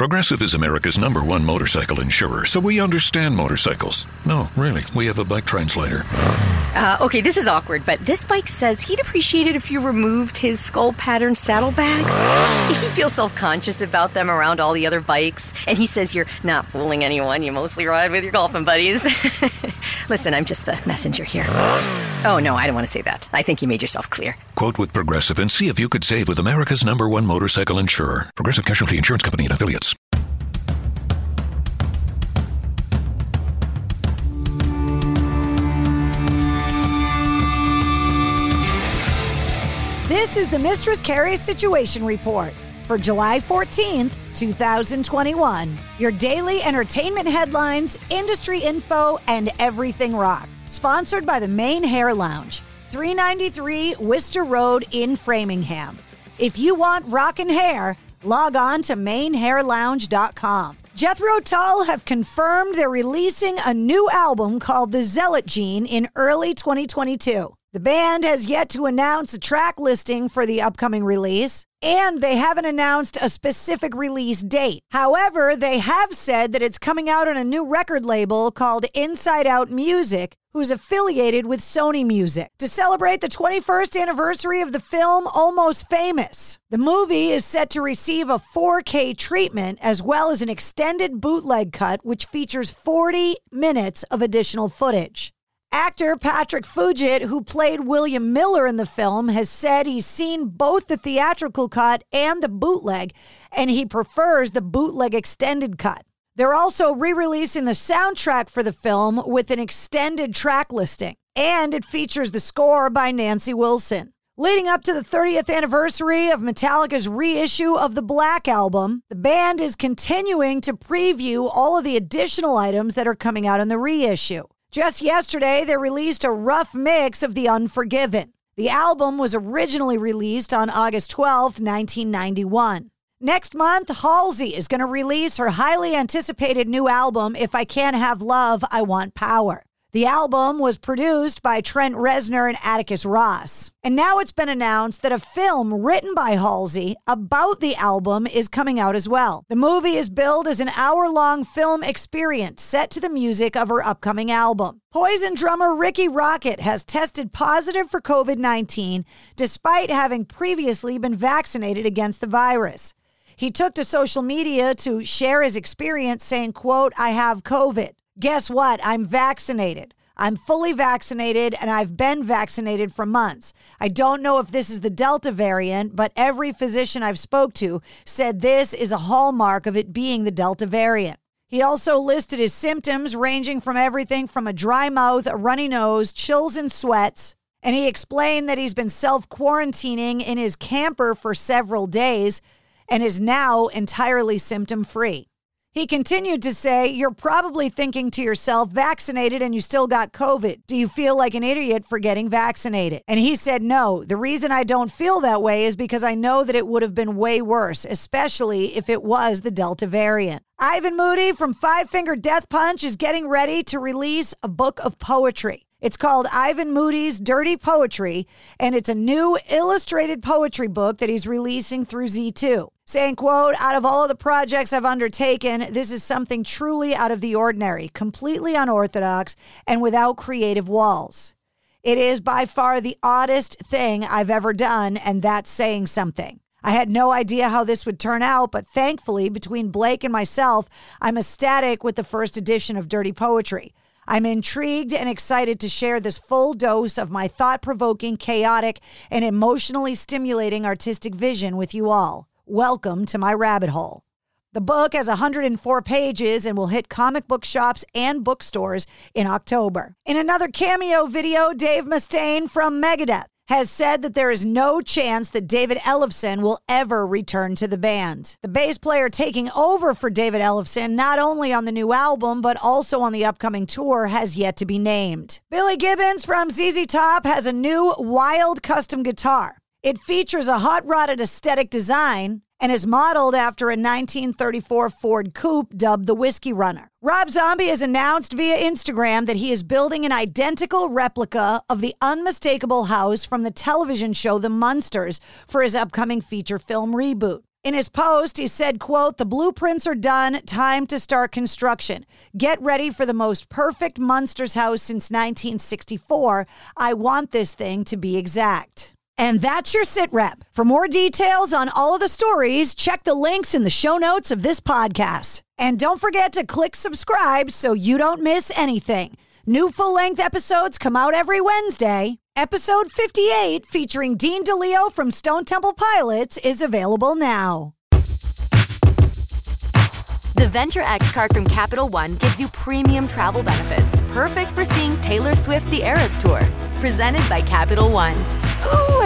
Progressive is America's number one motorcycle insurer, so we understand motorcycles. No, really, we have a bike translator. Uh, okay, this is awkward, but this bike says he'd appreciate it if you removed his skull pattern saddlebags. he feels self conscious about them around all the other bikes, and he says you're not fooling anyone. You mostly ride with your golfing buddies. Listen, I'm just the messenger here. Oh, no, I don't want to say that. I think you made yourself clear. Quote with Progressive and see if you could save with America's number one motorcycle insurer, Progressive Casualty Insurance Company and affiliates. This is the Mistress Carrie Situation Report for July 14th, 2021. Your daily entertainment headlines, industry info, and everything rock. Sponsored by the Mane Hair Lounge, 393 Worcester Road in Framingham. If you want rockin' hair, log on to manehairlounge.com. Jethro Tull have confirmed they're releasing a new album called The Zealot Gene in early 2022. The band has yet to announce a track listing for the upcoming release, and they haven't announced a specific release date. However, they have said that it's coming out on a new record label called Inside Out Music, who's affiliated with Sony Music, to celebrate the 21st anniversary of the film Almost Famous. The movie is set to receive a 4K treatment as well as an extended bootleg cut, which features 40 minutes of additional footage. Actor Patrick Fugit, who played William Miller in the film, has said he's seen both the theatrical cut and the bootleg, and he prefers the bootleg extended cut. They're also re releasing the soundtrack for the film with an extended track listing, and it features the score by Nancy Wilson. Leading up to the 30th anniversary of Metallica's reissue of the Black Album, the band is continuing to preview all of the additional items that are coming out in the reissue. Just yesterday, they released a rough mix of The Unforgiven. The album was originally released on August 12, 1991. Next month, Halsey is going to release her highly anticipated new album, If I Can't Have Love, I Want Power. The album was produced by Trent Reznor and Atticus Ross. And now it's been announced that a film written by Halsey about the album is coming out as well. The movie is billed as an hour long film experience set to the music of her upcoming album. Poison drummer Rikki Rockett has tested positive for COVID 19 despite having previously been vaccinated against the virus. He took to social media to share his experience saying, quote, I have COVID. Guess what? I'm vaccinated. I'm fully vaccinated and I've been vaccinated for months. I don't know if this is the Delta variant, but every physician I've spoke to said this is a hallmark of it being the Delta variant. He also listed his symptoms ranging from everything from a dry mouth, a runny nose, chills and sweats. And he explained that he's been self quarantining in his camper for several days and is now entirely symptom free. He continued to say, You're probably thinking to yourself, vaccinated and you still got COVID. Do you feel like an idiot for getting vaccinated? And he said, No, the reason I don't feel that way is because I know that it would have been way worse, especially if it was the Delta variant. Ivan Moody from Five Finger Death Punch is getting ready to release a book of poetry. It's called Ivan Moody's Dirty Poetry, and it's a new illustrated poetry book that he's releasing through Z2 saying quote out of all of the projects i've undertaken this is something truly out of the ordinary completely unorthodox and without creative walls it is by far the oddest thing i've ever done and that's saying something I had no idea how this would turn out, but thankfully, between Blake and myself, I'm ecstatic with the first edition of Dirty Poetry. I'm intrigued and excited to share this full dose of my thought provoking, chaotic, and emotionally stimulating artistic vision with you all. Welcome to my rabbit hole. The book has 104 pages and will hit comic book shops and bookstores in October. In another cameo video, Dave Mustaine from Megadeth has said that there is no chance that David Ellefson will ever return to the band. The bass player taking over for David Ellefson, not only on the new album, but also on the upcoming tour, has yet to be named. Billy Gibbons from ZZ Top has a new wild custom guitar. It features a hot rodded aesthetic design and is modeled after a 1934 Ford Coupe dubbed the Whiskey Runner. Rob Zombie has announced via Instagram that he is building an identical replica of the unmistakable house from the television show The Munsters for his upcoming feature film reboot. In his post, he said, quote, the blueprints are done, time to start construction. Get ready for the most perfect Munsters house since 1964. I want this thing to be exact. And that's your sit rep. For more details on all of the stories, check the links in the show notes of this podcast. And don't forget to click subscribe so you don't miss anything. New full length episodes come out every Wednesday. Episode 58, featuring Dean DeLeo from Stone Temple Pilots, is available now. The Venture X card from Capital One gives you premium travel benefits, perfect for seeing Taylor Swift the Eras Tour. Presented by Capital One.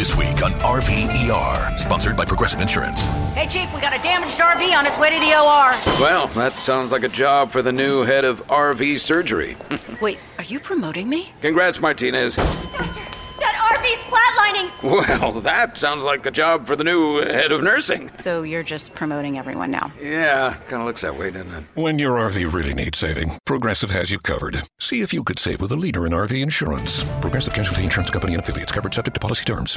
This week on RVER, sponsored by Progressive Insurance. Hey, Chief, we got a damaged RV on its way to the OR. Well, that sounds like a job for the new head of RV surgery. Wait, are you promoting me? Congrats, Martinez. Doctor, that RV's flatlining. Well, that sounds like a job for the new head of nursing. So you're just promoting everyone now. Yeah, kind of looks that way, doesn't it? When your RV really needs saving, Progressive has you covered. See if you could save with a leader in RV insurance. Progressive Casualty Insurance Company and affiliates covered subject to policy terms.